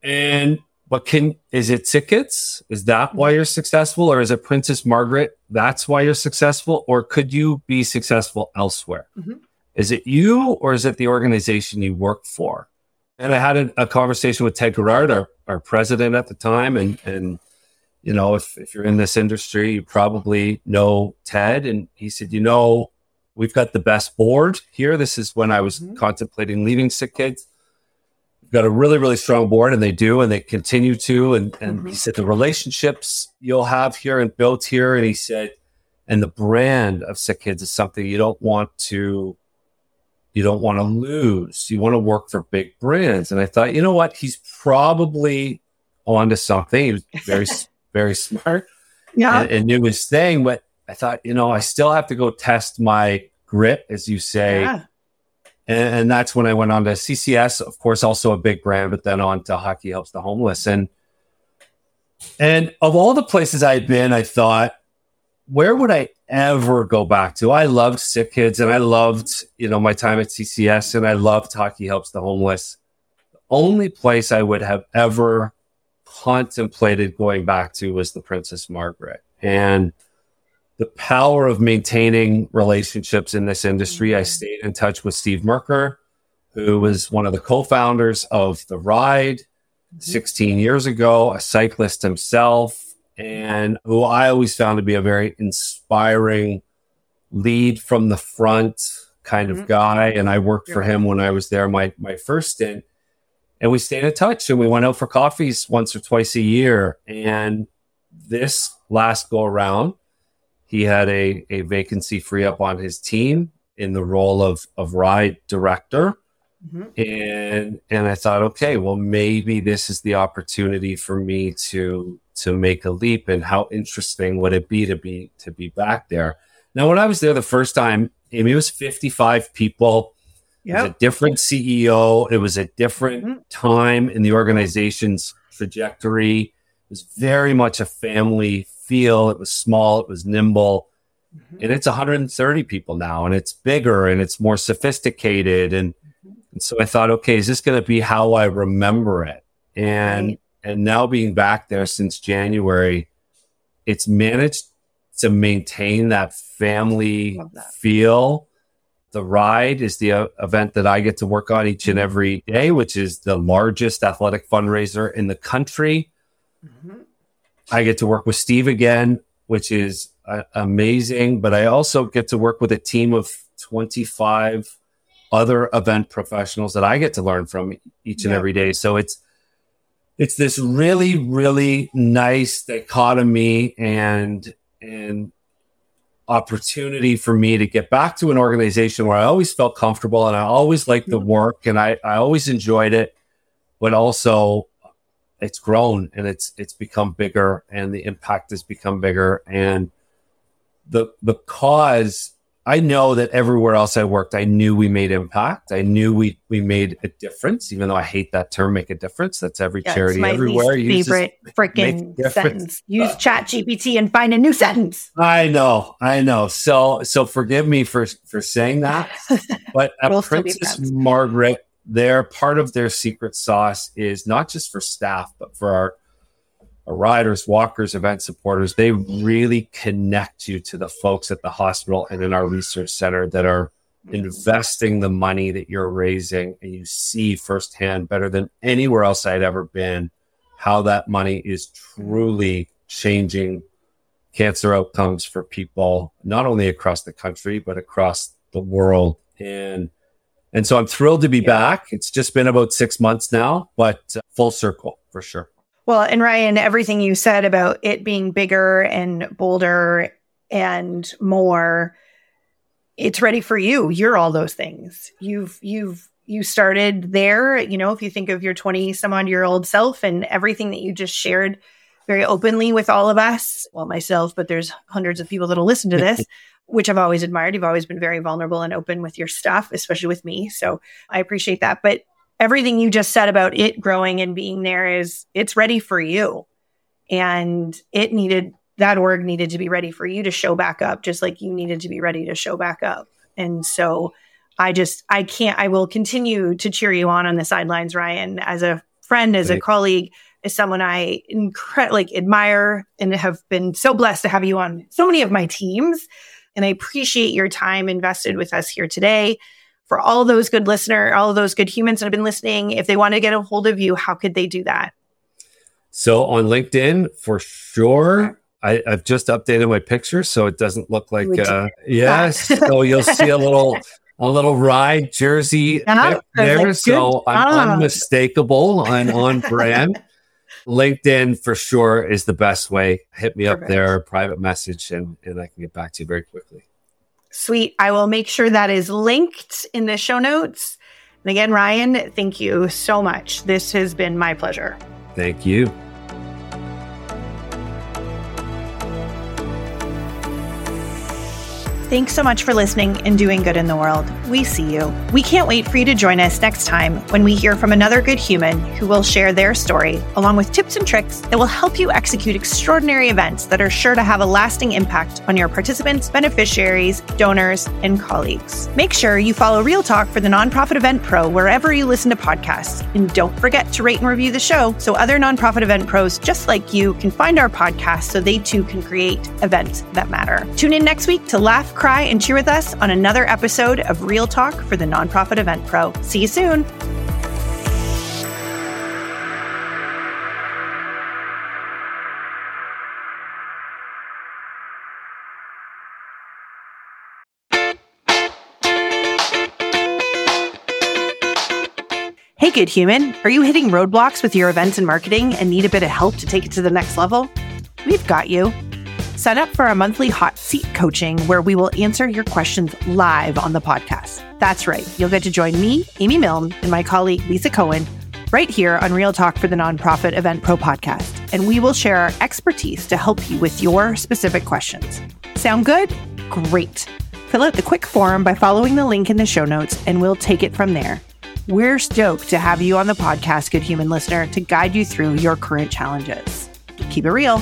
And but can is it SickKids? Is that why you're successful, or is it Princess Margaret? That's why you're successful, or could you be successful elsewhere? Mhm. Is it you, or is it the organization you work for? And I had a, a conversation with Ted Garrard, our, our president at the time, and and you know if if you're in this industry, you probably know Ted, and he said, you know, we've got the best board here. This is when I was Mhm. contemplating leaving Sick Kids We've got a really, really strong board and they do and they continue to. And, and he Mhm. said, the relationships you'll have here and built here. And he said, and the brand of Sick Kids is something you don't want to, you don't want to lose. You want to work for big brands. And I thought, you know what? He's probably onto something. He was very, very smart Yeah. and, and knew his thing. But I thought, you know, I still have to go test my grip, as you say. yeah. And, and that's when I went on to CCS, of course, also a big brand, but then on to Hockey Helps the Homeless. And and of all the places I'd been, I thought, where would I ever go back to? I loved Sick Kids and I loved, you know, my time at CCS and I loved Hockey Helps the Homeless. The only place I would have ever contemplated going back to was the Princess Margaret. And the power of maintaining relationships in this industry. I mm-hmm. stayed in touch with Steve Merker, who was one of the co-founders of the ride mm-hmm. 16 years ago, a cyclist himself, and who I always found to be a very inspiring lead from the front kind of Mhm. guy. And I worked for him when I was there my my first stint. And we stayed in touch and we went out for coffees once or twice a year. And this last go around, he had a, a vacancy free up on his team in the role of, of ride director. Mhm. And and I thought, okay, well maybe this is the opportunity for me to to make a leap and how interesting would it be to be to be back there. Now when I was there the first time, Amy it was 55 people. It was a different CEO. It was a different Mhm. time in the organization's trajectory. It was very much a family feel. It was small. It was nimble. Mhm. And it's 130 people now, and it's bigger and it's more sophisticated. And, and so I thought, okay, is this going to be how I remember it? And Right. and now being back there since January, it's managed to maintain that family that. feel. The ride is the uh, event that I get to work on each and every day, which is the largest athletic fundraiser in the country. Mhm. I get to work with Steve again, which is uh, amazing. But I also get to work with a team of 25 other event professionals that I get to learn from each and Yeah. every day. So it's it's this really really nice dichotomy and and opportunity for me to get back to an organization where I always felt comfortable and I always liked the mm-hmm. work and I, I always enjoyed it, but also it's grown and it's it's become bigger and the impact has become bigger and the the cause I know that everywhere else I worked, I knew we made impact. I knew we we made a difference, even though I hate that term, make a difference. That's every yeah, charity everywhere. favorite freaking sentence. Use uh, Chat GPT and find a new sentence. I know, I know. So so forgive me for for saying that. But at we'll Princess Margaret, their part of their secret sauce is not just for staff, but for our riders, walkers, event supporters, they really connect you to the folks at the hospital and in our research center that are investing the money that you're raising. And you see firsthand, better than anywhere else I'd ever been, how that money is truly changing cancer outcomes for people, not only across the country, but across the world. And and so I'm thrilled to be yeah. back. It's just been about six months now, but uh, full circle for sure. Well, and Ryan, everything you said about it being bigger and bolder and more, it's ready for you. You're all those things. You've you've you started there, you know, if you think of your 20 some odd year old self and everything that you just shared very openly with all of us, well, myself, but there's hundreds of people that'll listen to this, which I've always admired. You've always been very vulnerable and open with your stuff, especially with me. So I appreciate that. But everything you just said about it growing and being there is it's ready for you. And it needed that org needed to be ready for you to show back up, just like you needed to be ready to show back up. And so I just, I can't, I will continue to cheer you on on the sidelines, Ryan, as a friend, as a colleague, as someone I incredibly like, admire and have been so blessed to have you on so many of my teams. And I appreciate your time invested with us here today for all those good listener, all of those good humans that have been listening, if they want to get a hold of you, how could they do that? So on LinkedIn, for sure. I, have just updated my picture so it doesn't look like uh, yes. so you'll see a little a little ride jersey yeah, there. Like, so I'm unmistakable and on brand. LinkedIn for sure is the best way. Hit me Perfect. up there, private message, and, and I can get back to you very quickly. Sweet. I will make sure that is linked in the show notes. And again, Ryan, thank you so much. This has been my pleasure. Thank you. Thanks so much for listening and doing good in the world. We see you. We can't wait for you to join us next time when we hear from another good human who will share their story, along with tips and tricks that will help you execute extraordinary events that are sure to have a lasting impact on your participants, beneficiaries, donors, and colleagues. Make sure you follow Real Talk for the Nonprofit Event Pro wherever you listen to podcasts. And don't forget to rate and review the show so other nonprofit event pros just like you can find our podcast so they too can create events that matter. Tune in next week to laugh cry, and cheer with us on another episode of Real Talk for the Nonprofit Event Pro. See you soon. Hey, good human. Are you hitting roadblocks with your events and marketing and need a bit of help to take it to the next level? We've got you. Sign up for our monthly hot seat coaching where we will answer your questions live on the podcast. That's right. You'll get to join me, Amy Milne, and my colleague, Lisa Cohen, right here on Real Talk for the Nonprofit Event Pro podcast. And we will share our expertise to help you with your specific questions. Sound good? Great. Fill out the quick form by following the link in the show notes, and we'll take it from there. We're stoked to have you on the podcast, good human listener, to guide you through your current challenges. Keep it real.